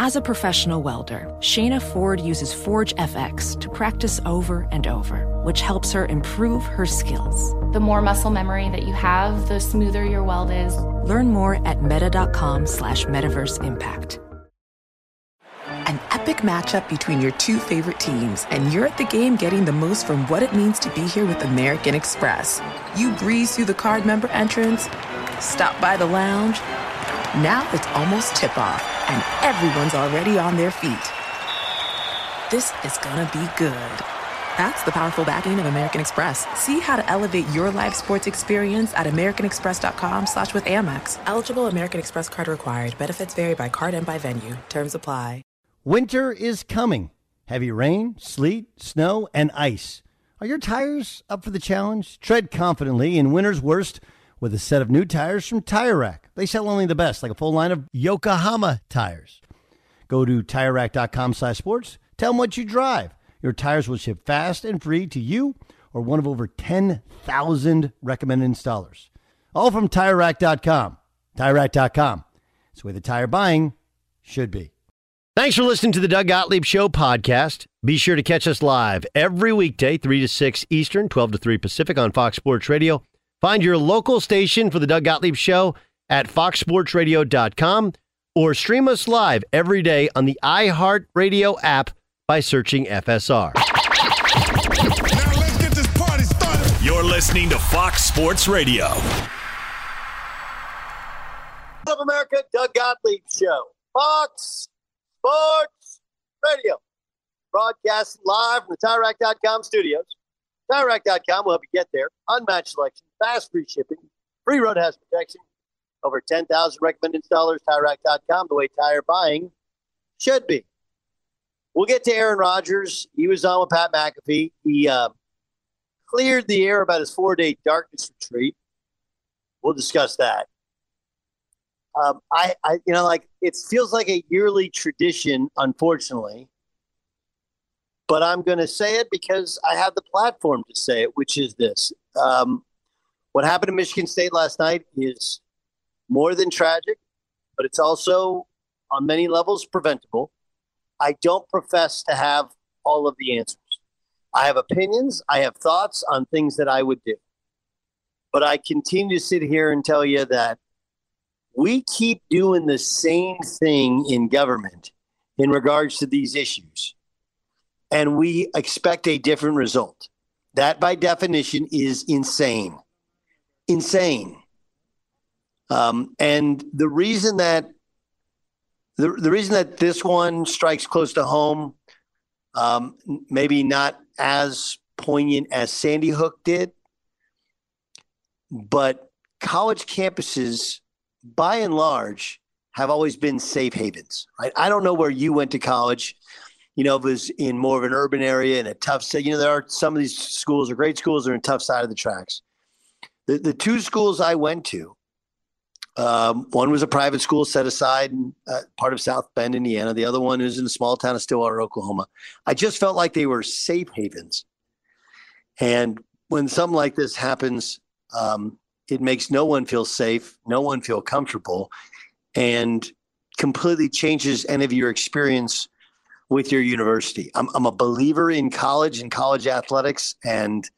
As a professional welder, Shayna Ford uses Forge FX to practice over and over, which helps her improve her skills. The more muscle memory that you have, the smoother your weld is. Learn more at meta.com slash metaverse impact. An epic matchup between your two favorite teams, and you're at the game getting the most from what it means to be here with American Express. You breeze through the card member entrance, stop by the lounge. Now it's almost tip off, and everyone's already on their feet. This is gonna be good. That's the powerful backing of American Express. See how to elevate your live sports experience at americanexpress.com slash with Amex. Eligible American Express card required. Benefits vary by card and by venue. Terms apply. Winter is coming. Heavy rain, sleet, snow, and ice. Are your tires up for the challenge? Tread confidently in winter's worst with a set of new tires from Tire Rack. They sell only the best, like a full line of Yokohama tires. Go to TireRack.com slash sports. Tell them what you drive. Your tires will ship fast and free to you or one of over 10,000 recommended installers. All from TireRack.com. TireRack.com. It's way the tire buying should be. Thanks for listening to the Doug Gottlieb Show podcast. Be sure to catch us live every weekday, 3 to 6 Eastern, 12 to 3 Pacific on Fox Sports Radio. Find your local station for the Doug Gottlieb Show at foxsportsradio.com or stream us live every day on the iHeartRadio app by searching FSR. Now let's get this party started. You're listening to Fox Sports Radio. of America, Doug Gottlieb Show. Fox Sports Radio. Broadcast live from the TireRack.com studios. TireRack.com will help you get there. Unmatched selection, fast free shipping, free road hazard protection, over 10,000 recommended installers. TireRack.com, the way tire buying should be. We'll get to Aaron Rodgers. He was on with Pat McAfee. He uh, cleared the air about his four day darkness retreat. We'll discuss that. Um, I, I, you know, like it feels like a yearly tradition, unfortunately. But I'm going to say it because I have the platform to say it, which is this: um, what happened to Michigan State last night is more than tragic, but it's also on many levels preventable. I don't profess to have all of the answers. I have opinions, I have thoughts on things that I would do. But I continue to sit here and tell you that we keep doing the same thing in government in regards to these issues, and we expect a different result. That, by definition, is insane. Insane. Um, and the reason that the, the reason that this one strikes close to home, um, maybe not as poignant as Sandy Hook did, but college campuses, by and large, have always been safe havens. Right? I don't know where you went to college. You know, if it was in more of an urban area in a tough state. You know, there are some of these schools are great schools are in tough side of the tracks. The the two schools I went to, um, one was a private school set aside in uh, part of South Bend, Indiana. The other one is in a small town of Stillwater, Oklahoma. I just felt like they were safe havens. And when something like this happens, um, it makes no one feel safe, no one feel comfortable, and completely changes any of your experience with your university. I'm, I'm a believer in college and college athletics, and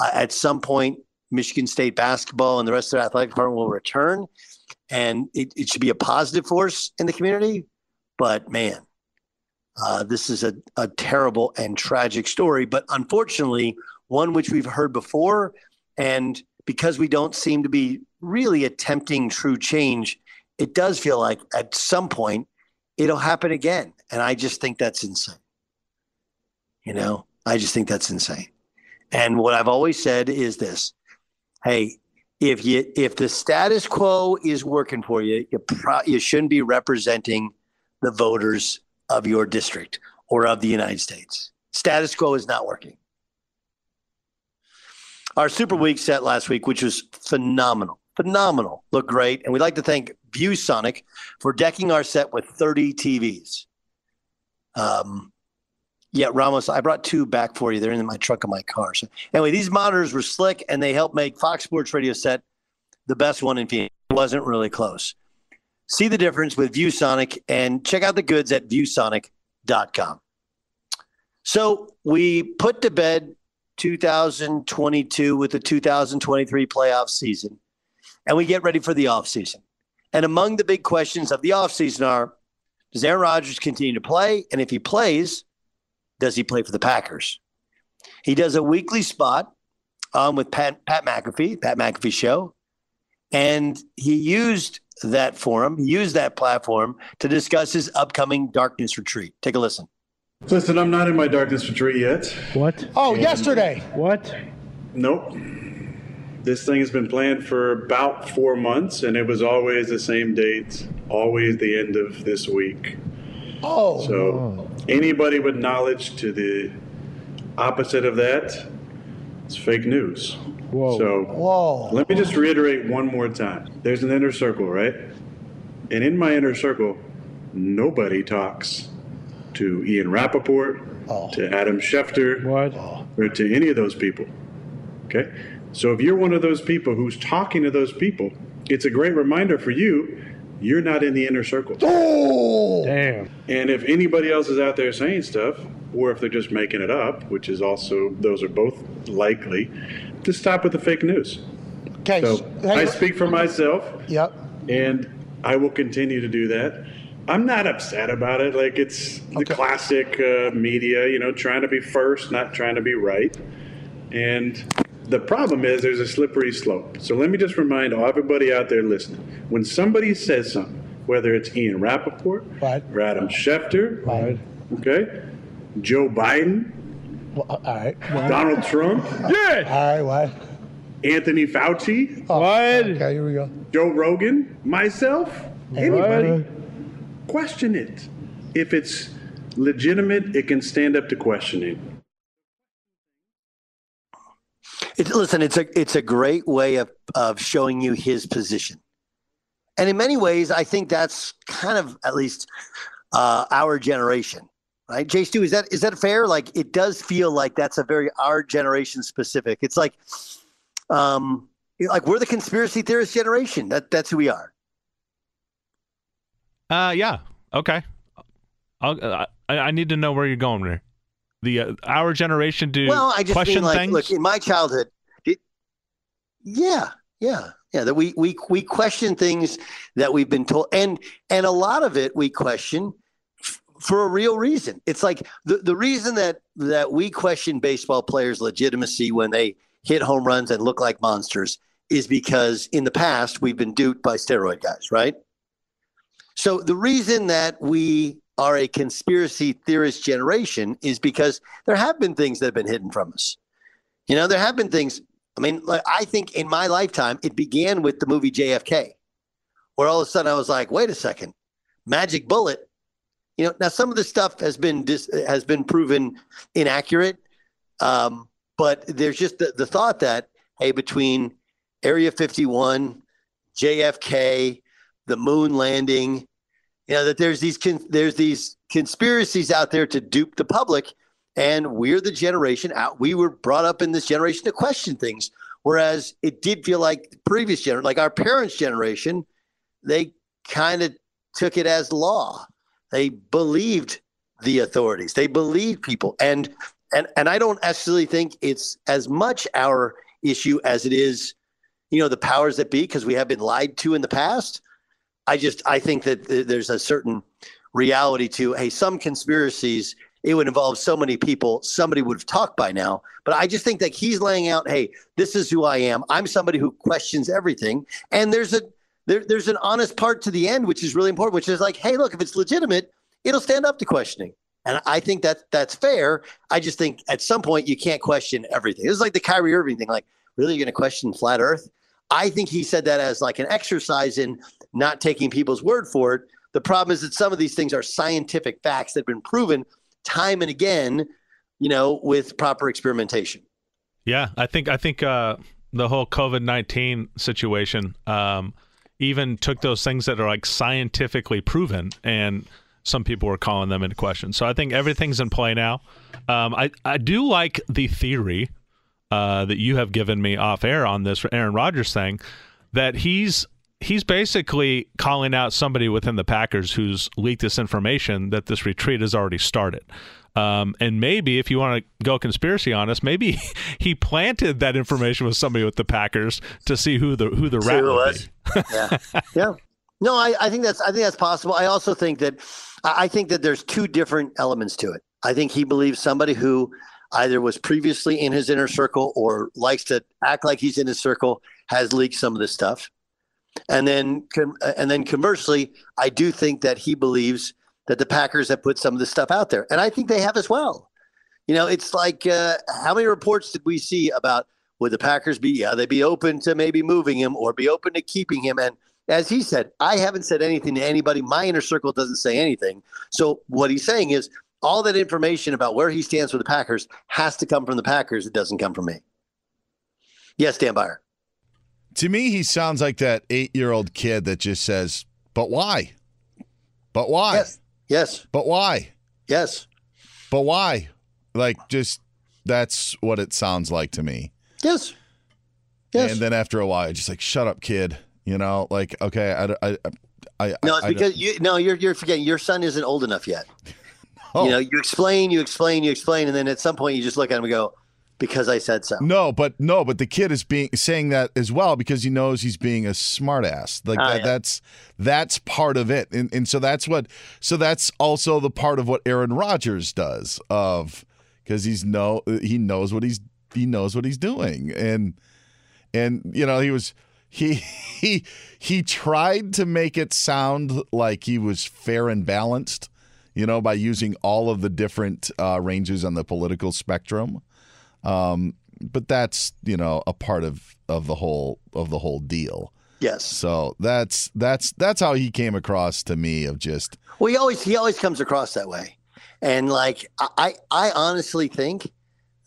uh, at some point, Michigan State basketball and the rest of the athletic department will return and it, it should be a positive force in the community. But man, Uh, this is a, a terrible and tragic story, but unfortunately, one which we've heard before. And because we don't seem to be really attempting true change, it does feel like at some point it'll happen again. And I just think that's insane. You know, I just think that's insane. And what I've always said is this hey, if you if the status quo is working for you, you, pro- you shouldn't be representing the voters of your district or of the United States. Status quo is not working. Our Super Week set last week, which was phenomenal, phenomenal, look great, and we'd like to thank ViewSonic for decking our set with 30 TVs. Um, yeah, Ramos, I brought two back for you. They're in my trunk of my car. So anyway, these monitors were slick, and they helped make Fox Sports Radio set the best one in Phoenix. It wasn't really close. See the difference with ViewSonic and check out the goods at viewsonic.com. So we put to bed 2022 with the 2023 playoff season, and we get ready for the offseason. And among the big questions of the offseason are does Aaron Rodgers continue to play? And if he plays, does he play for the Packers? He does a weekly spot um, with Pat, Pat McAfee, Pat McAfee Show. And he used that forum, he used that platform to discuss his upcoming darkness retreat. Take a listen. Listen, I'm not in my darkness retreat yet. What? Oh, and yesterday. What? Nope. This thing has been planned for about four months, and it was always the same date, always the end of this week. Oh. So anybody with knowledge to the opposite of that, it's fake news. Whoa. So Whoa. let me just reiterate one more time. There's an inner circle, right? And in my inner circle, nobody talks to Ian Rapoport, Oh. to Adam Schefter, What? or to any of those people. Okay? So if you're one of those people who's talking to those people, it's a great reminder for you you're not in the inner circle. Oh. Damn. And if anybody else is out there saying stuff, or if they're just making it up, which is also, those are both likely, to stop with the fake news. Okay. So I speak for myself, Yep. and I will continue to do that. I'm not upset about it. Like it's the classic uh, media, you know, trying to be first, not trying to be right. And the problem is there's a slippery slope. So let me just remind all everybody out there listening: when somebody says something, whether it's Ian Rapoport, Right. or Adam Schefter, Right. okay, Joe Biden, Well, uh, all right. Donald Trump, Yeah. All right. What? Anthony Fauci, Oh, What? Okay. Here we go. Joe Rogan, myself, anybody. What? question it. If it's legitimate, it can stand up to questioning. It, listen, it's a it's a great way of of showing you his position, and in many ways, I think that's kind of at least uh, our generation, right? Jay Stu, is that is that fair? Like, it does feel like that's a very our generation specific. It's like, um, like we're the conspiracy theorist generation. That that's who we are. Uh, yeah. Okay. I'll, uh, I, I need to know where you're going there. The uh, our generation do well, I just question mean like, things. look, in my childhood, it, yeah, yeah, yeah. That we we we question things that we've been told, and and a lot of it we question f- for a real reason. It's like the the reason that that we question baseball players' legitimacy when they hit home runs and look like monsters is because in the past we've been duped by steroid guys, right? So the reason that we are a conspiracy theorist generation is because there have been things that have been hidden from us. You know, there have been things. I mean, like, I think in my lifetime, it began with the movie JFK, where all of a sudden I was like, wait a second, magic bullet. You know, now some of the stuff has been dis- has been proven inaccurate, um, but there's just the, the thought that hey, between Area 51, JFK, the moon landing, you know that there's these con- there's these conspiracies out there to dupe the public. And we're the generation out we were brought up in this generation to question things. Whereas it did feel like the previous generation like our parents generation they kind of took it as law. They believed the authorities. They believed people. And and and I don't actually think it's as much our issue as it is you know the powers that be because we have been lied to in the past I just I think that th- there's a certain reality to hey, some conspiracies it would involve so many people, somebody would have talked by now. But I just think that he's laying out, hey, this is who I am. I'm somebody who questions everything. And there's a there, there's an honest part to the end, which is really important, which is like, hey, look, if it's legitimate, it'll stand up to questioning. And I think that that's fair. I just think at some point you can't question everything. It's like the Kyrie Irving thing. Like, really, you're going to question flat Earth? I think he said that as like an exercise in not taking people's word for it. The problem is that some of these things are scientific facts that have been proven time and again, you know, with proper experimentation. Yeah, I think I think uh, the whole COVID nineteen situation um, even took those things that are like scientifically proven, and some people were calling them into question. So I think everything's in play now. Um, I I do like the theory uh, that you have given me off air on this Aaron Rodgers thing that he's he's basically calling out somebody within the Packers who's leaked this information that this retreat has already started. Um, and maybe if you want to go conspiracy on us, maybe he planted that information with somebody with the Packers to see who the who the rat was. yeah, yeah. No, I, I think that's I think that's possible. I also think that I think that there's two different elements to it. I think he believes somebody who either was previously in his inner circle or likes to act like he's in his circle has leaked some of this stuff. And then, and then conversely, I do think that he believes that the Packers have put some of this stuff out there, and I think they have as well. You know, it's like uh, how many reports did we see about would the Packers be? Yeah, they'd be open to maybe moving him or be open to keeping him. And as he said, I haven't said anything to anybody. My inner circle doesn't say anything. So what he's saying is all that information about where he stands with the Packers has to come from the Packers. It doesn't come from me. Yes, Dan Beyer. To me, he sounds like that eight year old kid that just says, But why? But why? Yes. Yes. But why? Yes. But why? Like, just that's what it sounds like to me. Yes. Yes. And then after a while, just like, Shut up, kid. You know, like, okay, I, I, I, no, it's because you no, you're you're forgetting your son isn't old enough yet. Oh. You know, you explain, you explain, you explain, and then at some point you just look at him and go, because I said so. No, but no, but the kid is being saying that as well because he knows he's being a smartass. Like Oh, that, yeah. that's that's part of it, and and so that's what so that's also the part of what Aaron Rodgers does of because he's no he knows what he's he knows what he's doing and and you know he was he he he tried to make it sound like he was fair and balanced you know by using all of the different uh, ranges on the political spectrum um, but that's you know a part of of the whole of the whole deal. Yes. so that's that's that's how he came across to me of just Well, he always he always comes across that way, and like I I honestly think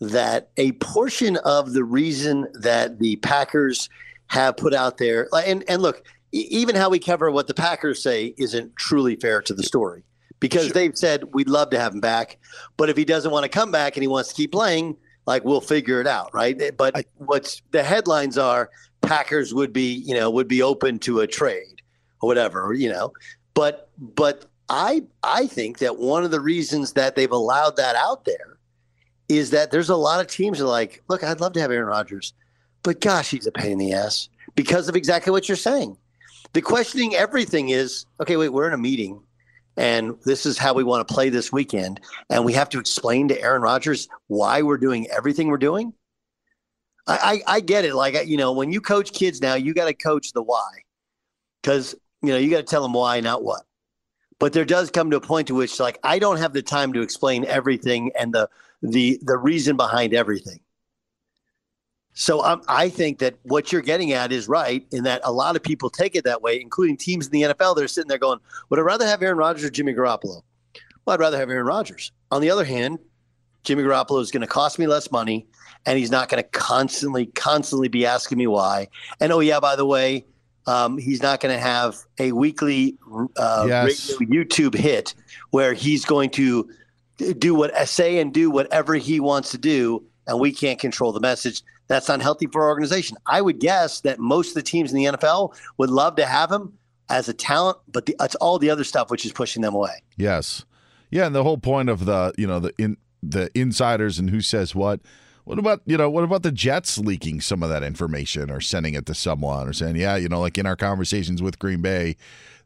that a portion of the reason that the Packers have put out there, and and look, even how we cover what the Packers say isn't truly fair to the story. Because they've said we'd love to have him back, but if he doesn't want to come back and he wants to keep playing, like we'll figure it out, right? Eh, but what's the headlines are Packers would be you know would be open to a trade or whatever, you know, but but I I think that one of the reasons that they've allowed that out there is that there's a lot of teams that are like, look, I'd love to have Aaron Rodgers, but gosh, he's a pain in the ass because of exactly what you're saying. The questioning everything is, okay, wait, we're in a meeting and this is how we want to play this weekend, and we have to explain to Aaron Rodgers why we're doing everything we're doing. I, I, I get it. Like, you know, when you coach kids now, you got to coach the why because, you know, you got to tell them why, not what. But there does come to a point to which, like, I don't have the time to explain everything and the the the reason behind everything. So um, I think that what you're getting at is right in that a lot of people take it that way, including teams in the NFL. They're sitting there going, "Would I rather have Aaron Rodgers or Jimmy Garoppolo?" Well, I'd rather have Aaron Rodgers. On the other hand, Jimmy Garoppolo is going to cost me less money, and he's not going to constantly, constantly be asking me why. And oh yeah, by the way, um, he's not going to have a weekly uh, Yes. YouTube hit where he's going to do what say and do whatever he wants to do, and we can't control the message. That's not healthy for our organization. I would guess that most of the teams in the NFL would love to have him as a talent, but the, it's all the other stuff which is pushing them away. Yes. Yeah, and the whole point of the you know the in the insiders and who says what. What about you know what about the Jets leaking some of that information or sending it to someone or saying yeah you know like in our conversations with Green Bay,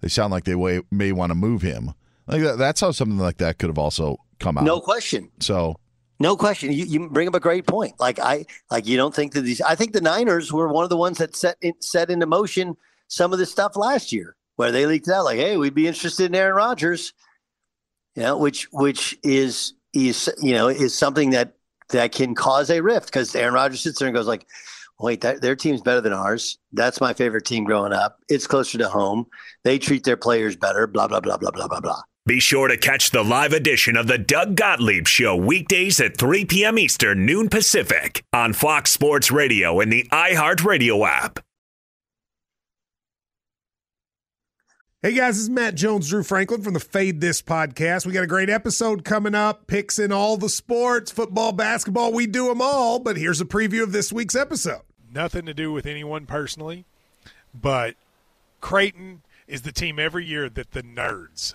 they sound like they way, may want to move him. Like that, that's how something like that could have also come out. No question. So No question. You, you bring up a great point. Like I like you don't think that these. I think the Niners were one of the ones that set in, set into motion some of this stuff last year, where they leaked out like, "Hey, we'd be interested in Aaron Rodgers," you know, which which is is you know is something that that can cause a rift because Aaron Rodgers sits there and goes like, "Wait, that, their team's better than ours. That's my favorite team growing up. It's closer to home. They treat their players better. Blah blah blah blah blah blah blah." Be sure to catch the live edition of the Doug Gottlieb Show weekdays at 3 p.m. Eastern, noon Pacific on Fox Sports Radio and the iHeartRadio app. Hey guys, this is Matt Jones, Drew Franklin from the Fade This podcast. We got a great episode coming up, picks in all the sports, football, basketball, we do them all. But here's a preview of this week's episode. Nothing to do with anyone personally, but Creighton is the team every year that the nerds,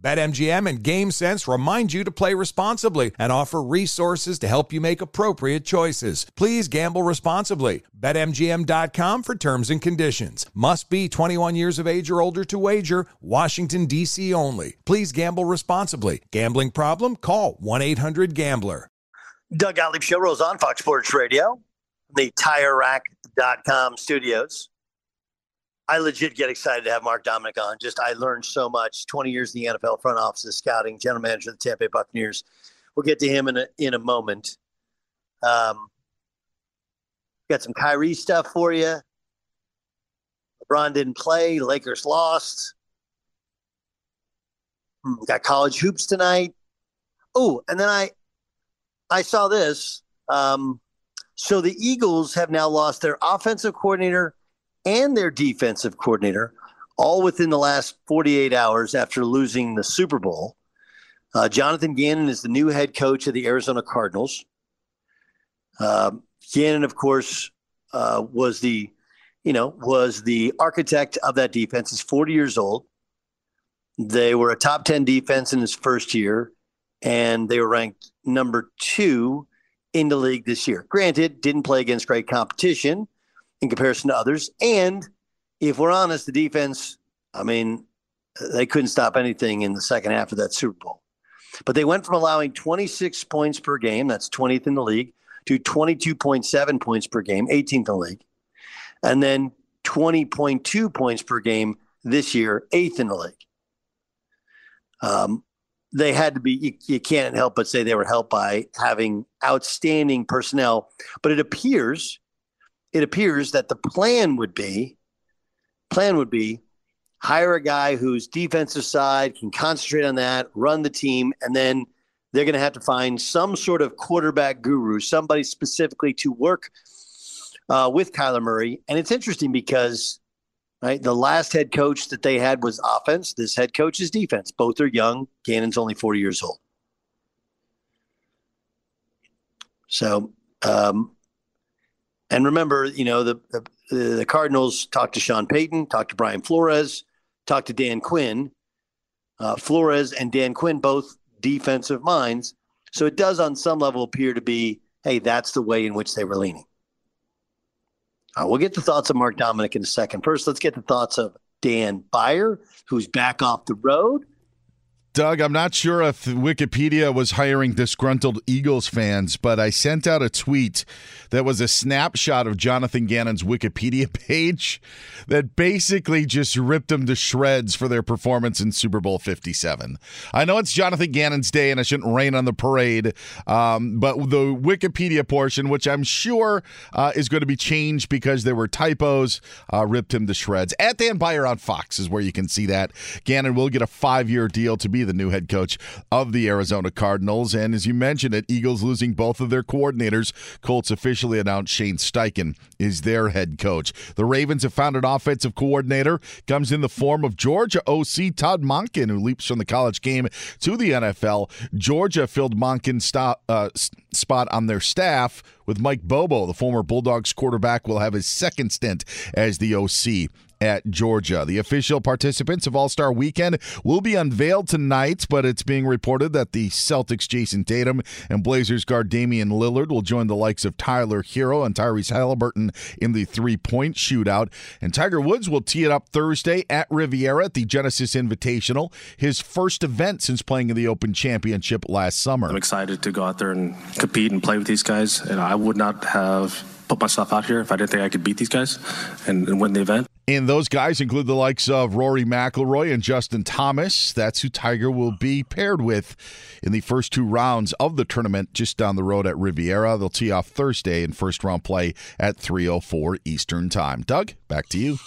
BetMGM and GameSense remind you to play responsibly and offer resources to help you make appropriate choices. Please gamble responsibly. BetMGM.com for terms and conditions. Must be 21 years of age or older to wager. Washington, D.C. only. Please gamble responsibly. Gambling problem? Call 1 800 Gambler. Doug Gottlieb Show rolls on Fox Sports Radio, the Tire TireRack.com studios. I legit get excited to have Mark Dominik on. Just I learned so much. Twenty years in the NFL front office, scouting, general manager of the Tampa Bay Buccaneers. We'll get to him in a in a moment. Um, got some Kyrie stuff for you. LeBron didn't play. Lakers lost. Hmm, Got college hoops tonight. Oh, and then I I saw this. Um, so the Eagles have now lost their offensive coordinator and their defensive coordinator, all within the last 48 hours after losing the Super Bowl. Uh, Jonathan Gannon is the new head coach of the Arizona Cardinals. Um, Gannon, of course, uh, was the, you know, was the architect of that defense. Is 40 years old. They were a top 10 defense in his first year, and they were ranked number two in the league this year. Granted, didn't play against great competition, in comparison to others. And if we're honest, the defense, I mean, they couldn't stop anything in the second half of that Super Bowl. But they went from allowing 26 points per game, that's 20th in the league, to 22.7 points per game, 18th in the league. And then 20.2 points per game this year, eighth in the league. Um, they had to be, you, you can't help but say they were helped by having outstanding personnel. But it appears, it appears that the plan would be, plan would be hire a guy whose defensive side can concentrate on that, run the team, and then they're going to have to find some sort of quarterback guru, somebody specifically to work uh, with Kyler Murray. And it's interesting because right, the last head coach that they had was offense. This head coach is defense. Both are young. Gannon's only 40 years old. So, um, and remember, you know, the, the, the Cardinals talked to Sean Payton, talked to Brian Flores, talked to Dan Quinn. Uh, Flores and Dan Quinn, both defensive minds. So it does, on some level, appear to be, hey, that's the way in which they were leaning. Uh, we'll get the thoughts of Mark Dominik in a second. First, let's get the thoughts of Dan Beyer, who's back off the road. Doug, I'm not sure if Wikipedia was hiring disgruntled Eagles fans, but I sent out a tweet that was a snapshot of Jonathan Gannon's Wikipedia page that basically just ripped him to shreds for their performance in Super Bowl 57. I know it's Jonathan Gannon's day and I shouldn't rain on the parade, um, but the Wikipedia portion, which I'm sure uh, is going to be changed because there were typos, uh, ripped him to shreds. At Dan Beyer on Fox is where you can see that. Gannon will get a five year deal to be the new head coach of the Arizona Cardinals. And as you mentioned it, Eagles losing both of their coordinators. Colts officially announced Shane Steichen is their head coach. The Ravens have found an offensive coordinator, comes in the form of Georgia OC Todd Monken, who leaps from the college game to the NFL. Georgia filled Monken's stop, uh, spot on their staff with Mike Bobo, the former Bulldogs quarterback, will have his second stint as the OC at Georgia. The official participants of All Star Weekend will be unveiled tonight, but it's being reported that the Celtics' Jayson Tatum and Blazers guard Damian Lillard will join the likes of Tyler Herro and Tyrese Halliburton in the three point shootout. And Tiger Woods will tee it up Thursday at Riviera at the Genesis Invitational, his first event since playing in the Open Championship last summer. I'm excited to go out there and compete and play with these guys, and I would not have put myself out here if I didn't think I could beat these guys and, and win the event. And those guys include the likes of Rory McIlroy and Justin Thomas. That's who Tiger will be paired with in the first two rounds of the tournament just down the road at Riviera. They'll tee off Thursday in first round play at 3:04 Eastern Time. Doug, back to you.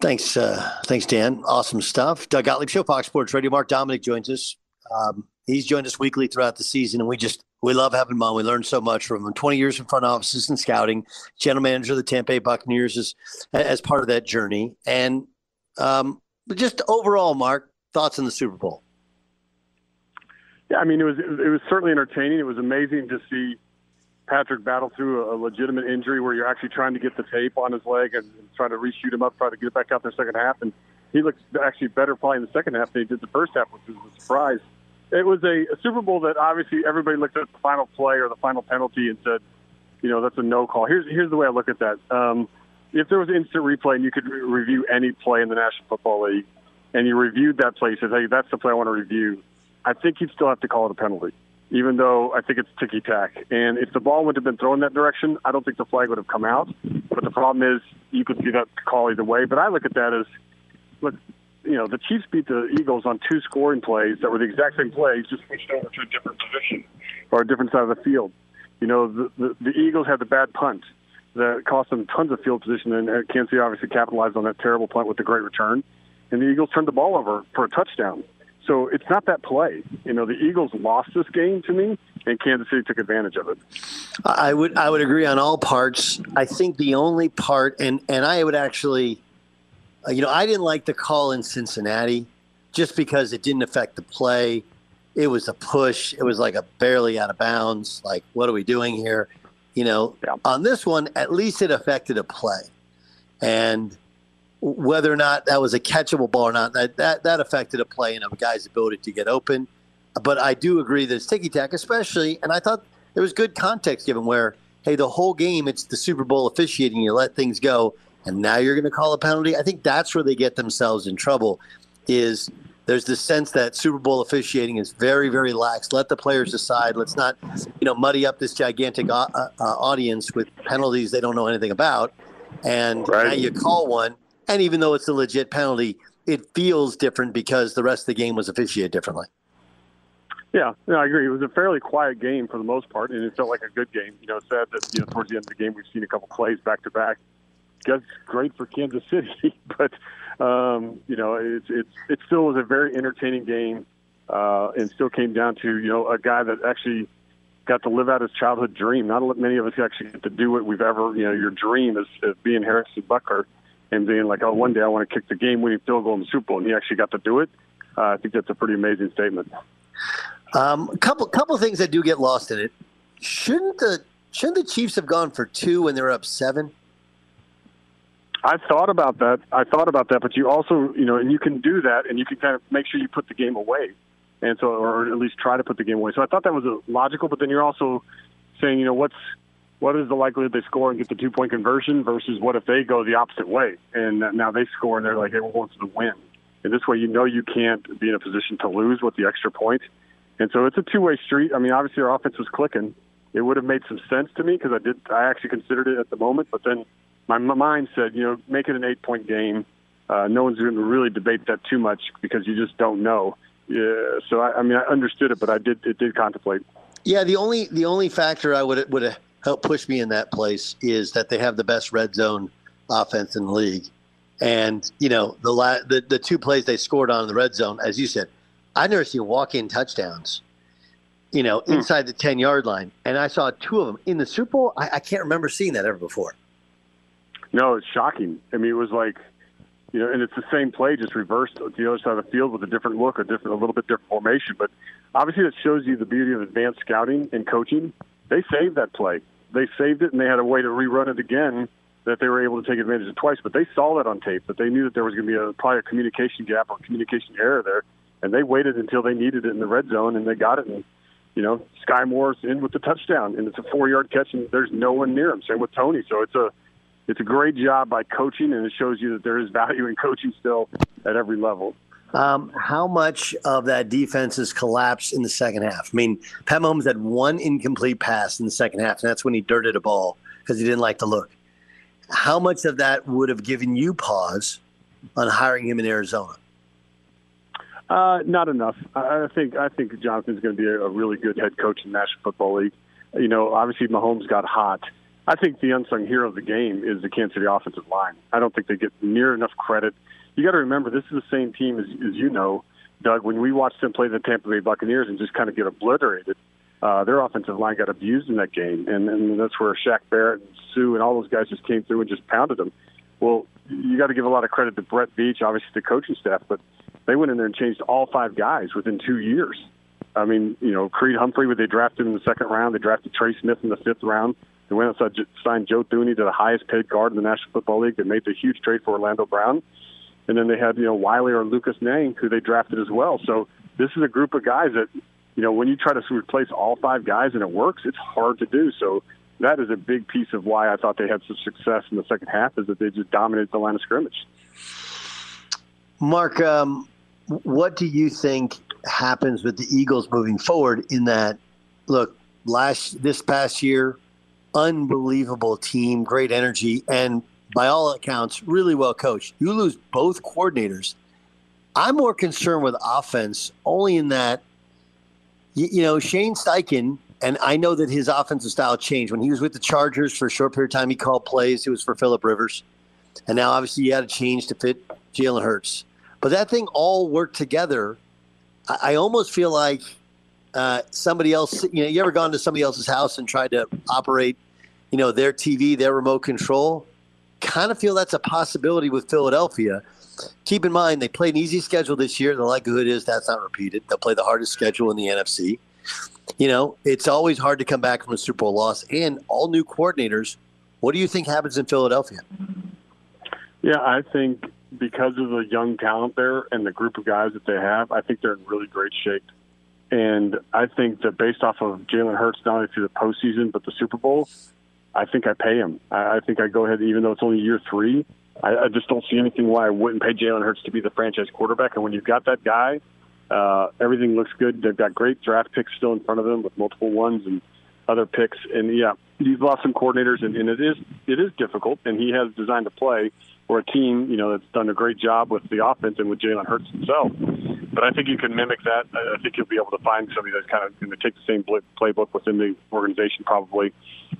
Thanks, uh, thanks, Dan. Awesome stuff. Doug Gottlieb Show, Fox Sports Radio. Mark Dominik joins us. Um, he's joined us weekly throughout the season, and we just we love having him on. We learned so much from him. Twenty years in front offices and scouting, general manager of the Tampa Bay Buccaneers as as part of that journey, and um, just overall, Mark thoughts on the Super Bowl. Yeah, I mean it was it was certainly entertaining. It was amazing to see Patrick battle through a, legitimate injury where you're actually trying to get the tape on his leg and, trying to reshoot him up, try to get it back out there second half, and he looks actually better probably in the second half than he did the first half, which was a surprise it was a, a Super Bowl that obviously everybody looked at the final play or the final penalty and said, you know, that's a no call. Here's here's the way I look at that. Um, if there was instant replay and you could re- review any play in the National Football League, and you reviewed that play, said, hey, that's the play I want to review. I think you'd still have to call it a penalty, even though I think it's ticky tack. And if the ball would have been thrown that direction, I don't think the flag would have come out. But the problem is, you could see that call either way. But I look at that as, look, you know, the Chiefs beat the Eagles on two scoring plays that were the exact same plays, just switched over to a different position or a different side of the field. You know, the, the, the Eagles had the bad punt that cost them tons of field position, and Kansas City obviously capitalized on that terrible punt with a great return. And the Eagles turned the ball over for a touchdown. So it's not that play. You know, the Eagles lost this game to me, and Kansas City took advantage of it. I would I would agree on all parts. I think the only part, and and I would actually uh, you know, I didn't like the call in Cincinnati just because it didn't affect the play. It was a push. It was like a barely out of bounds. Like, what are we doing here? You know, yeah. on this one, at least it affected a play. And whether or not that was a catchable ball or not, that, that, that affected a play and a guy's ability to get open. But I do agree that it's ticky tack, especially, and I thought there was good context given where hey, the whole game, it's the Super Bowl officiating. You let things go, and now you're going to call a penalty. I think that's where they get themselves in trouble. Is there's this sense that Super Bowl officiating is very, very lax. Let the players decide. Let's not, you know, muddy up this gigantic uh, uh, audience with penalties they don't know anything about. And now you call one, and even though it's a legit penalty, it feels different because the rest of the game was officiated differently. Yeah, no, I agree. It was a fairly quiet game for the most part, and it felt like a good game. You know, it's sad that you know towards the end of the game we've seen a couple plays back to back. That's great for Kansas City, but um, you know, it's it's it still was a very entertaining game, uh, and still came down to you know a guy that actually got to live out his childhood dream. Not many of us actually get to do what we've ever you know your dream is, is being Harrison Butker and being like, oh, one day I want to kick the game-winning field goal in the Super Bowl, and he actually got to do it. Uh, I think that's a pretty amazing statement. Um, a couple couple things that do get lost in it. Shouldn't the shouldn't the Chiefs have gone for two when they were up seven? I thought about that. I thought about that, but you also, you know, and you can do that, and you can kind of make sure you put the game away, and so, or at least try to put the game away. So I thought that was logical, but then you're also saying, you know, what's what is the likelihood they score and get the two point conversion versus what if they go the opposite way and now they score and they're like, hey, we want to win. And this way, you know, you can't be in a position to lose with the extra point. And so it's a two way street. I mean, obviously our offense was clicking. It would have made some sense to me because I did. I actually considered it at the moment, but then my, my mind said, you know, make it an eight point game. Uh, no one's going to really debate that too much because you just don't know. Yeah, so I, I mean, I understood it, but I did. It did contemplate. Yeah, the only the only factor I would would have helped push me in that place is that they have the best red zone offense in the league, and you know the la- the the two plays they scored on in the red zone, as you said, I've never seen walk in touchdowns. You know, Hmm. inside the ten yard line, and I saw two of them in the Super Bowl. I, I can't remember seeing that ever before. No, it's shocking. I mean, it was like, you know, and it's the same play, just reversed to the other side of the field with a different look, a different, a little bit different formation. But obviously, that shows you the beauty of advanced scouting and coaching. They saved that play. They saved it, and they had a way to rerun it again that they were able to take advantage of twice. But they saw that on tape. That they knew that there was going to be a probably a communication gap or communication error there, and they waited until they needed it in the red zone, and they got it. And you know, Skyy Moore's in with the touchdown, and it's a four-yard catch, and there's no one near him. Same with Tony. So it's a it's a great job by coaching, and it shows you that there is value in coaching still at every level. Um, how much of that defense has collapsed in the second half? I mean, Pat Mahomes had one incomplete pass in the second half, and that's when he dirted a ball because he didn't like the look. How much of that would have given you pause on hiring him in Arizona? Uh, not enough. I I think I think Jonathan's going to be a, a really good head coach in the National Football League. You know, obviously Mahomes got hot. I think the unsung hero of the game is the Kansas City offensive line. I don't think they get near enough credit. You got to remember, this is the same team as, as you know, Doug. When we watched them play the Tampa Bay Buccaneers and just kind of get obliterated, uh, their offensive line got abused in that game, and, and that's where Shaq Barrett and Suh and all those guys just came through and just pounded them. Well, you got to give a lot of credit to Brett Veach, obviously the coaching staff, but they went in there and changed all five guys within two years. I mean, you know, Creed Humphrey, where they drafted in the second round, they drafted Trey Smith in the fifth round. They went outside, signed Joe Thuney to the highest paid guard in the National Football League. They made the huge trade for Orlando Brown. And then they had, you know, Wylie or Lucas Niang, who they drafted as well. So this is a group of guys that, you know, when you try to replace all five guys and it works, it's hard to do. So that is a big piece of why I thought they had such success in the second half is that they just dominated the line of scrimmage. Mark, um, what do you think happens with the Eagles moving forward? In that, look, last this past year, unbelievable team, great energy, and by all accounts, really well coached. You lose both coordinators. I'm more concerned with offense, only in that, you, you know, Shane Steichen, and I know that his offensive style changed. When he was with the Chargers for a short period of time, he called plays. It was for Philip Rivers. And now, obviously, you had to change to fit Jalen Hurts. But that thing all worked together. I, I almost feel like uh, somebody else, you know, you ever gone to somebody else's house and tried to operate, you know, their TV, their remote control? Kind of feel that's a possibility with Philadelphia. Keep in mind, they played an easy schedule this year. The likelihood is that's not repeated. They'll play the hardest schedule in the NFC. You know, it's always hard to come back from a Super Bowl loss and all new coordinators. What do you think happens in Philadelphia? Yeah, I think because of the young talent there and the group of guys that they have, I think they're in really great shape. And I think that based off of Jalen Hurts, not only through the postseason, but the Super Bowl, I think I pay him. I, think I go ahead, even though it's only year three. I, I just don't see anything why I wouldn't pay Jalen Hurts to be the franchise quarterback. And when you've got that guy, uh, everything looks good. They've got great draft picks still in front of them with multiple ones and other picks. And yeah, you've lost some coordinators, and, and it is it is difficult. And he has designed to play or a team, you know, that's done a great job with the offense and with Jalen Hurts himself. But I think you can mimic that. I think you'll be able to find somebody that's kind of going to take the same playbook within the organization, probably,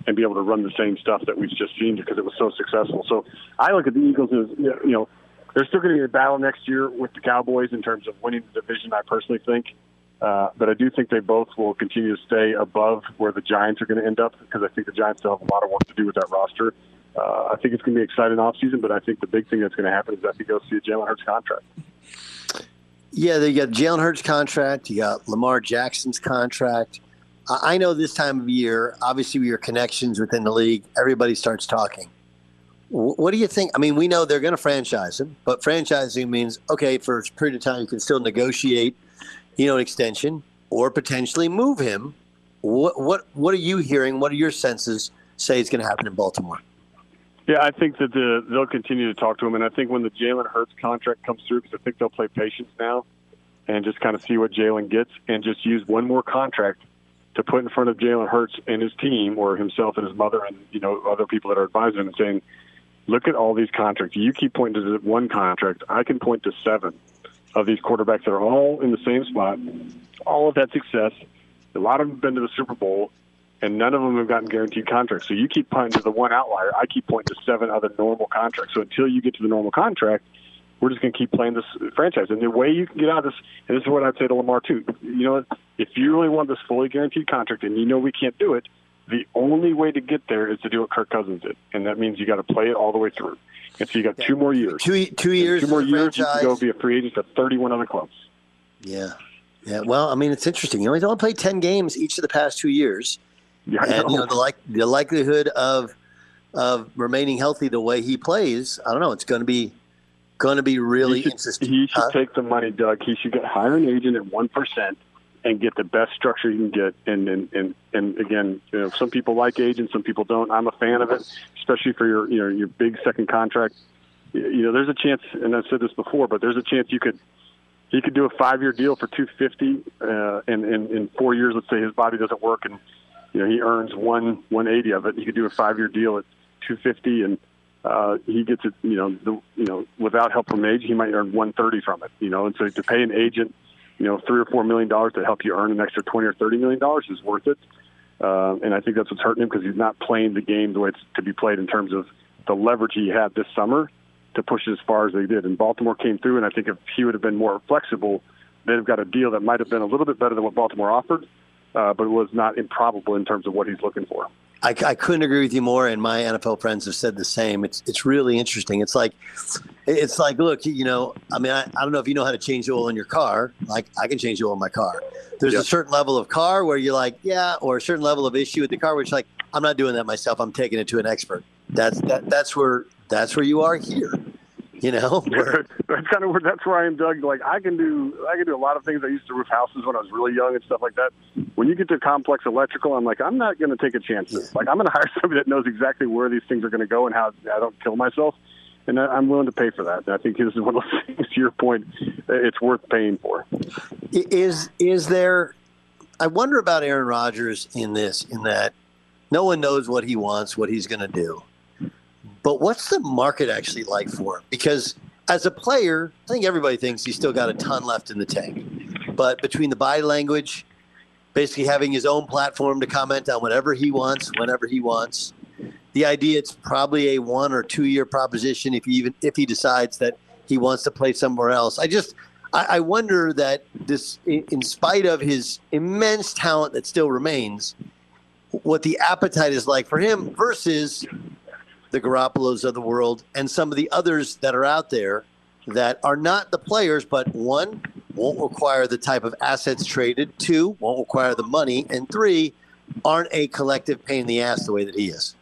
and be able to run the same stuff that we've just seen because it was so successful. So I look at the Eagles as you know they're still going to be a battle next year with the Cowboys in terms of winning the division. I personally think. Uh, but I do think they both will continue to stay above where the Giants are going to end up because I think the Giants still have a lot of work to do with that roster. Uh, I think it's going to be an exciting offseason, but I think the big thing that's going to happen is I think you'll see a Jalen Hurts contract. Yeah, they got Jalen Hurts contract. You got Lamar Jackson's contract. I I know this time of year, obviously, with your connections within the league, everybody starts talking. What do you think? I mean, we know they're going to franchise him, but franchising means okay for a period of time you can still negotiate, you know, an extension or potentially move him. What what what are you hearing? What are your senses say is going to happen in Baltimore? Yeah, I think that the, they'll continue to talk to him, and I think when the Jalen Hurts contract comes through, because I think they'll play patience now, and just kind of see what Jalen gets, and just use one more contract to put in front of Jalen Hurts and his team, or himself and his mother, and you know other people that are advising him, and saying, "Look at all these contracts. You keep pointing to one contract. I can point to seven of these quarterbacks that are all in the same spot, all of that success. A lot of them have been to the Super Bowl." And none of them have gotten guaranteed contracts. So you keep pointing to the one outlier. I keep pointing to seven other normal contracts. So until you get to the normal contract, we're just going to keep playing this franchise. And the way you can get out of this, and this is what I'd say to Lamar too. You know, if you really want this fully guaranteed contract, and you know we can't do it, the only way to get there is to do what Kirk Cousins did, and that means you got to play it all the way through. And so you got two more years. Two two In years. Two more as a years. You can go be a free agent to 31 other clubs. Yeah. Yeah. Well, I mean, it's interesting. You know, he's only played 10 games each of the past two years. Yeah, and, you know. the, like, the likelihood of of remaining healthy the way he plays, I don't know. It's going to be going to be really he should, interesting. He should Huh? take the money, Doug. He should get hire an agent at one percent and get the best structure you can get. And and and, and again, you know, some people like agents, some people don't. I'm a fan of it, especially for your you know your big second contract. You know, there's a chance, and I've said this before, but there's a chance you could. He could do a five-year deal for two fifty, uh, and in in four years, let's say his body doesn't work, and you know he earns one one eighty of it. He could do a five-year deal at two fifty, and uh, he gets it. You know, the, you know, without help from age, he might earn one thirty from it. You know, and so to pay an agent, you know, three or four million dollars to help you earn an extra twenty or thirty million dollars is worth it. Uh, and I think that's what's hurting him because he's not playing the game the way it's to be played in terms of the leverage he had this summer to push it as far as they did. And Baltimore came through, and I think if he would have been more flexible, they'd have got a deal that might have been a little bit better than what Baltimore offered, uh, but it was not improbable in terms of what he's looking for. I, I couldn't agree with you more, and my NFL friends have said the same. It's it's really interesting. It's like it's like look, you know, I mean, I, I don't know if you know how to change the oil in your car. Like I can change the oil in my car. There's Yeah. a certain level of car where you're like, yeah, or a certain level of issue with the car, which like I'm not doing that myself. I'm taking it to an expert. That's that that's where that's where you are here. You know, where that's kind of where that's where I am, Doug. Like I can do, I can do a lot of things. I used to roof houses when I was really young and stuff like that. When you get to complex electrical, I'm like, I'm not going to take a chance. Like I'm going to hire somebody that knows exactly where these things are going to go and how I don't kill myself, and I'm willing to pay for that. And I think this is one of those things. To your point, it's worth paying for. is is there I wonder about Aaron Rodgers in this in that no one knows what he wants, what he's going to do. But what's the market actually like for him? Because as a player, I think everybody thinks he's still got a ton left in the tank. But between the body language, basically having his own platform to comment on whatever he wants, whenever he wants, the idea it's probably a one or two year proposition if he even if he decides that he wants to play somewhere else. I just I, wonder that this, in spite of his immense talent that still remains, what the appetite is like for him versus the Garoppolos of the world and some of the others that are out there that are not the players, but one won't require the type of assets traded, two won't require the money, and three aren't a collective pain in the ass the way that he is.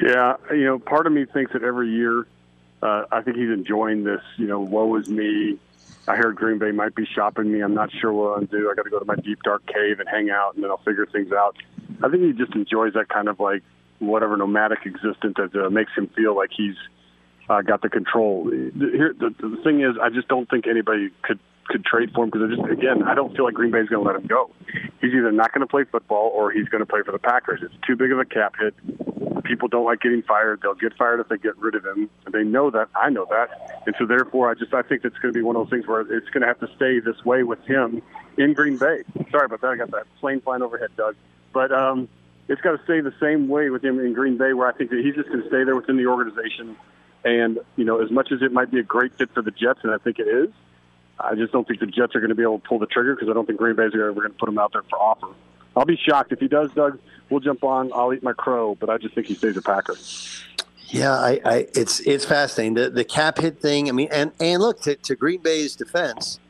Yeah, you know, part of me thinks that every year, uh, I think he's enjoying this. You know, woe is me. I heard Green Bay might be shopping me. I'm not sure what I'm do. I got to go to my deep dark cave and hang out, and then I'll figure things out. I think he just enjoys that kind of like whatever nomadic existence that uh, makes him feel like he's uh, got the control. Here, the, the thing is, I just don't think anybody could could trade for him because just again, I don't feel like Green Bay's going to let him go. He's either not going to play football or he's going to play for the Packers. It's too big of a cap hit. People don't like getting fired. They'll get fired if they get rid of him. They know that. I know that. And so therefore, I just I think it's going to be one of those things where it's going to have to stay this way with him in Green Bay. Sorry about that. I got that plane flying overhead, Doug. But um, it's got to stay the same way with him in Green Bay, where I think that he's just going to stay there within the organization. And you know, as much as it might be a great fit for the Jets, and I think it is, I just don't think the Jets are going to be able to pull the trigger because I don't think Green Bay's ever going to put him out there for offer. I'll be shocked if he does, Doug. We'll jump on. I'll eat my crow, but I just think he stays a Packer. Yeah, I, I it's it's fascinating. The the cap hit thing. I mean, and and look to, to Green Bay's defense,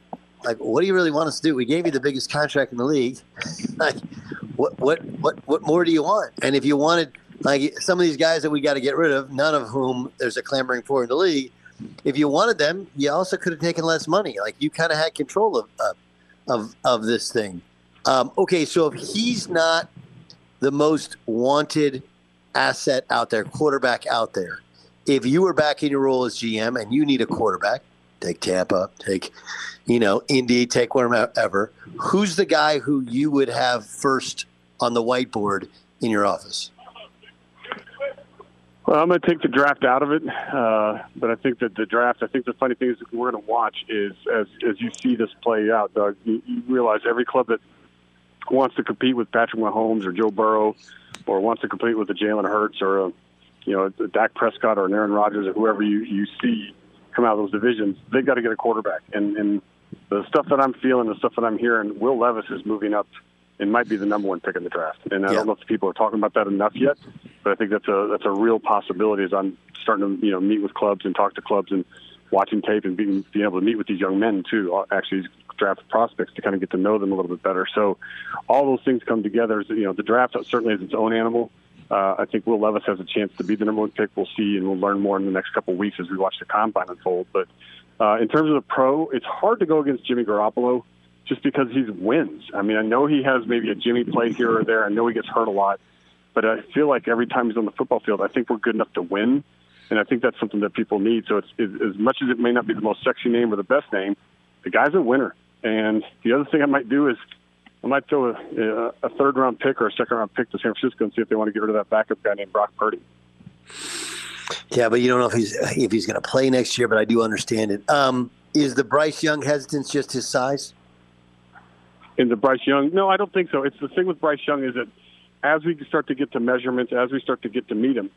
like what do you really want us to do? We gave you the biggest contract in the league. like, what what what what more do you want? And if you wanted like some of these guys that we got to get rid of, none of whom there's a clamoring for in the league. If you wanted them, you also could have taken less money. Like you kind of had control of of of, of this thing. Um, okay, so if he's not the most wanted asset out there, quarterback out there. If you were back in your role as GM and you need a quarterback, take Tampa, take, you know, Indy, take wherever. Who's the guy who you would have first on the whiteboard in your office? Well, I'm going to take the draft out of it, uh, but I think that the draft. I think the funny thing is we're going to watch is as as you see this play out, Doug. You, you realize every club that wants to compete with Patrick Mahomes or Joe Burrow, or wants to compete with the Jalen Hurts or a you know a Dak Prescott or an Aaron Rodgers or whoever you you see come out of those divisions, they've got to get a quarterback. And and the stuff that I'm feeling, the stuff that I'm hearing, Will Levis is moving up and might be the number one pick in the draft. And I don't know if people are talking about that enough yet, but I think that's a that's a real possibility. As I'm starting to you know meet with clubs and talk to clubs and watching tape and being being able to meet with these young men too. uh, Actually, draft prospects to kind of get to know them a little bit better. So all those things come together. You know, the draft certainly is its own animal. Uh, I think Will Levis has a chance to be the number one pick. We'll see, and we'll learn more in the next couple of weeks as we watch the combine unfold. But uh, in terms of the pro, it's hard to go against Jimmy Garoppolo just because he's wins. I mean, I know he has maybe a Jimmy play here or there. I know he gets hurt a lot, but I feel like every time he's on the football field, I think we're good enough to win, and I think that's something that people need. So it's, it's as much as it may not be the most sexy name or the best name, the guy's a winner. And the other thing I might do is I might throw a, a third round pick or a second round pick to San Francisco and see if they want to get rid of that backup guy named Brock Purdy. Yeah, but you don't know if he's if he's going to play next year. But I do understand it. Um, is the Bryce Young hesitance just his size? In the Bryce Young, no, I don't think so. It's the thing with Bryce Young is that as we start to get to measurements, as we start to get to meet him,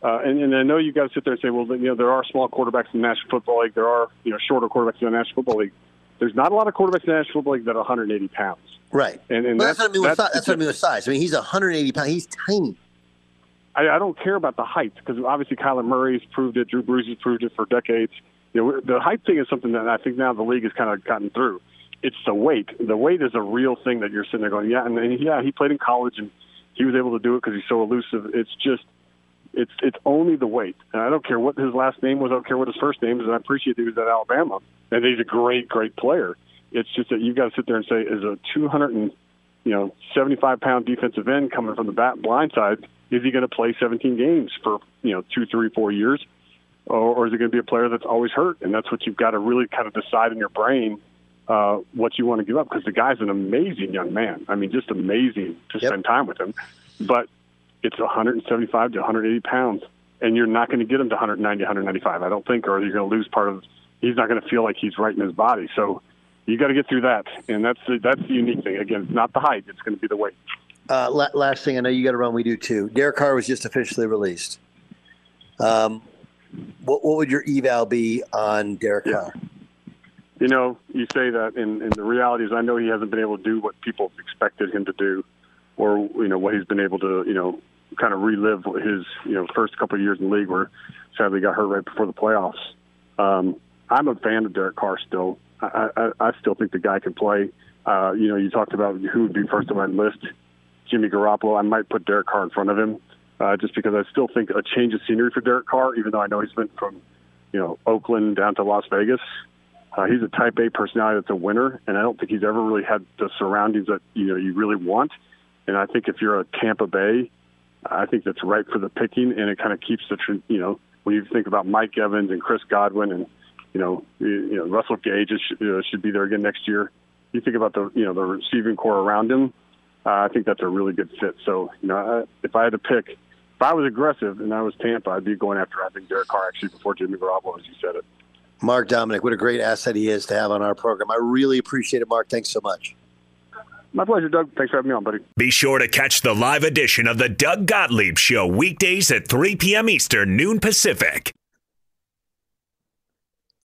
uh, and, and I know you guys sit there and say, well, you know, there are small quarterbacks in the National Football League, there are you know shorter quarterbacks in the National Football League. There's not a lot of quarterbacks in the National Football League that are 180 pounds. Right. And, and Well, that's, what I mean with that's, size. That's what I mean with size. I mean, he's 180 pounds. He's tiny. I, I don't care about the height because obviously Kyler Murray's proved it. Drew Brees has proved it for decades. You know, the height thing is something that I think now the league has kind of gotten through. It's the weight. The weight is a real thing that you're sitting there going, yeah, and, and yeah, he played in college and he was able to do it because he's so elusive. It's just, it's it's only the weight. And I don't care what his last name was. I don't care what his first name is. And I appreciate that he was at Alabama and he's a great, great player. It's just that you've got to sit there and say, is a 200 and you know 75 pound defensive end coming from the back blind side is he going to play 17 games for you know two, three, four years, or, or is it going to be a player that's always hurt? And that's what you've got to really kind of decide in your brain uh, what you want to give up because the guy's an amazing young man. I mean, just amazing to spend time with him. But it's 175 to 180 pounds, and you're not going to get him to 190, 195. I don't think, or you're going to lose part of. He's not going to feel like he's right in his body. So you got to get through that, and that's the, that's the unique thing. Again, it's not the height; it's going to be the weight. Uh, la- last thing, I know you got to run. We do too. Derek Carr was just officially released. Um, what, what would your eval be on Derek Carr? You know, you say that, and, and the reality is, I know he hasn't been able to do what people expected him to do, or you know what he's been able to, you know, kind of relive his, you know, first couple of years in the league, where sadly got hurt right before the playoffs. Um, I'm a fan of Derek Carr still. I, I, I still think the guy can play. Uh, you know, you talked about who would be first on my list. Jimmy Garoppolo. I might put Derek Carr in front of him, uh, just because I still think a change of scenery for Derek Carr, even though I know he's been from, you know, Oakland down to Las Vegas. Uh, he's a Type A personality that's a winner, and I don't think he's ever really had the surroundings that you know you really want. And I think if you're a Tampa Bay I think that's right for the picking, and it kind of keeps the tr- you know when you think about Mike Evans and Chris Godwin and you know you, you know Russell Gage is, uh, should be there again next year. You think about the you know the receiving corps around him. Uh, I think that's a really good fit. So you know I, if I had to pick, if I was aggressive and I was Tampa, I'd be going after I think Derek Carr actually before Jimmy Garoppolo, as you said it. Mark Dominik, what a great asset he is to have on our program. I really appreciate it, Mark. Thanks so much. My pleasure, Doug. Thanks for having me on, buddy. Be sure to catch the live edition of the Doug Gottlieb Show weekdays at 3 p.m. Eastern, noon Pacific.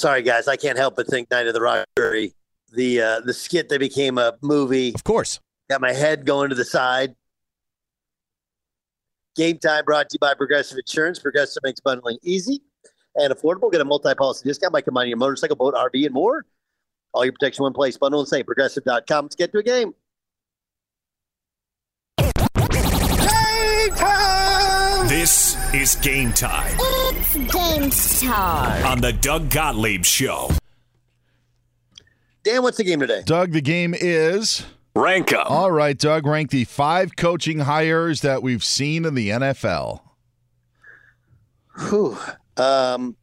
Sorry, guys, I can't help but think Night of the Roxbury, the uh, the skit that became a movie. Of course, got my head going to the side. Game time brought to you by Progressive Insurance. Progressive makes bundling easy and affordable. Get a multi-policy discount by combining your motorcycle, boat, RV, and more. All your protection in one place. Bundle and save. Progressive.com. Let's get to a game. This is game time It's game time. on the Doug Gottlieb Show. Dan, what's the game today? Doug, the game is rank 'em. All right, Doug, rank the five coaching hires that we've seen in the NFL. Whew. Um,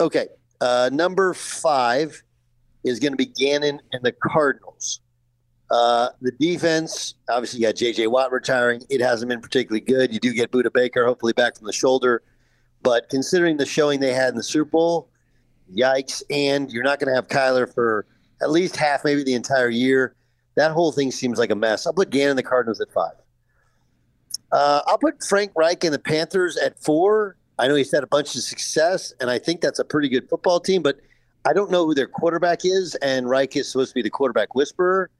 okay. Uh, number five is going to be Gannon and the Cardinals. Uh, the defense, obviously, you got J.J. Watt retiring. It hasn't been particularly good. You do get Budda Baker, hopefully back from the shoulder. But considering the showing they had in the Super Bowl, yikes. And you're not going to have Kyler for at least half, maybe the entire year. That whole thing seems like a mess. I'll put Gannon the Cardinals at five. Uh, I'll put Frank Reich and the Panthers at four. I know he's had a bunch of success, and I think that's a pretty good football team, but I don't know who their quarterback is, and Reich is supposed to be the quarterback whisperer.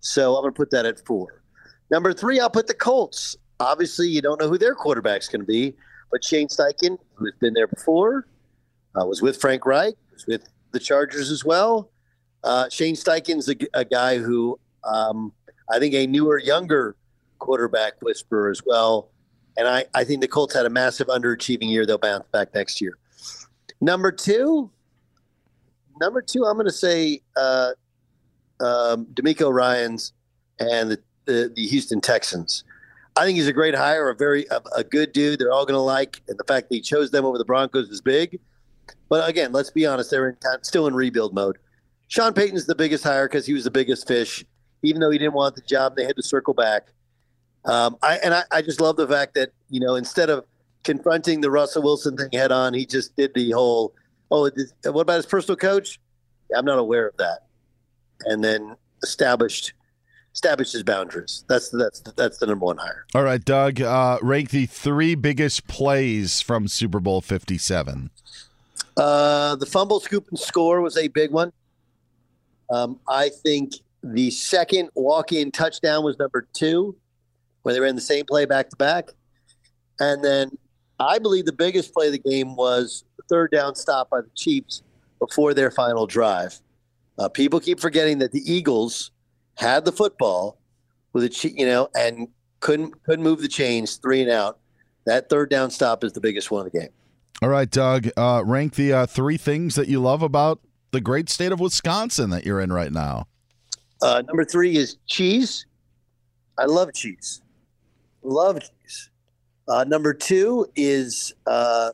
So I'm going to put that at four. Number three, I'll put the Colts. Obviously, you don't know who their quarterback's going to be, but Shane Steichen, who's been there before, uh, was with Frank Reich, was with the Chargers as well. Uh, Shane Steichen's a, a guy who um, I think a newer, younger quarterback whisperer as well. And I, I think the Colts had a massive underachieving year. They'll bounce back next year. Number two, number two, I'm going to say uh, um, DeMeco Ryans and the, the, the Houston Texans. I think he's a great hire, a very a, a good dude. They're all going to like, and the fact that he chose them over the Broncos is big. But again, let's be honest, they're in, still in rebuild mode. Sean Payton's the biggest hire because he was the biggest fish, even though he didn't want the job. They had to circle back. Um, I and I, I just love the fact that you know instead of confronting the Russell Wilson thing head on, he just did the whole, oh, what about his personal coach? I'm not aware of that, and then established established his boundaries. That's that's that's the number one hire. All right, Doug, uh, rank the three biggest plays from Super Bowl 57. Uh, the fumble, scoop, and score was a big one. Um, I think the second walk-in touchdown was number two, where they ran the same play back to back, and then I believe the biggest play of the game was the third down stop by the Chiefs before their final drive. Uh, people keep forgetting that the Eagles had the football with a you know and couldn't couldn't move the chains three and out. That third down stop is the biggest one of the game. All right, Doug, uh, rank the uh, three things that you love about the great state of Wisconsin that you're in right now. Uh, number three is cheese. I love cheese. Love cheese. Uh, number two is uh,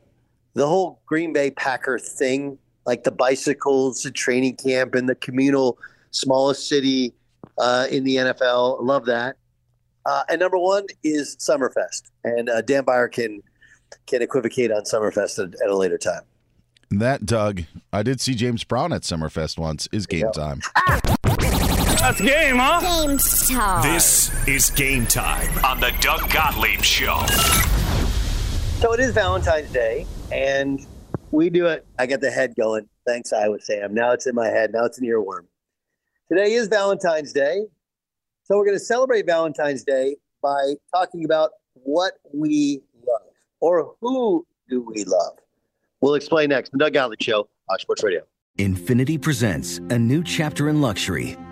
the whole Green Bay Packer thing, like the bicycles, the training camp, and the communal smallest city uh, in the NFL. Love that. Uh, and number one is Summerfest, and uh, Dan Beyer can can equivocate on Summerfest at, at, a later time. That Doug, I did see James Brown at Summerfest once. Is game time. That's game, huh? Game time. This is game time on the Doug Gottlieb Show. So it is Valentine's Day, and we do it. I get the head going. Thanks, Iowa Sam. Now it's in my head. Now it's an earworm. Today is Valentine's Day. So we're going to celebrate Valentine's Day by talking about what we love or who do we love. We'll explain next. The Doug Gottlieb Show, Sports Radio. Infiniti presents a new chapter in luxury,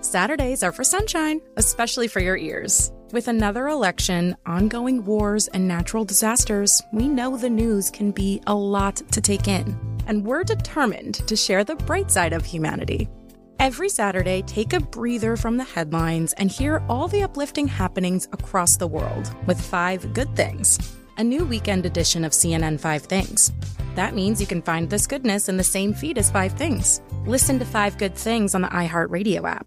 Saturdays are for sunshine, especially for your ears. With another election, ongoing wars, and natural disasters, we know the news can be a lot to take in. And we're determined to share the bright side of humanity. Every Saturday, take a breather from the headlines and hear all the uplifting happenings across the world with Five Good Things, a new weekend edition of CNN Five Things. That means you can find this goodness in the same feed as Five Things. Listen to Five Good Things on the iHeartRadio app,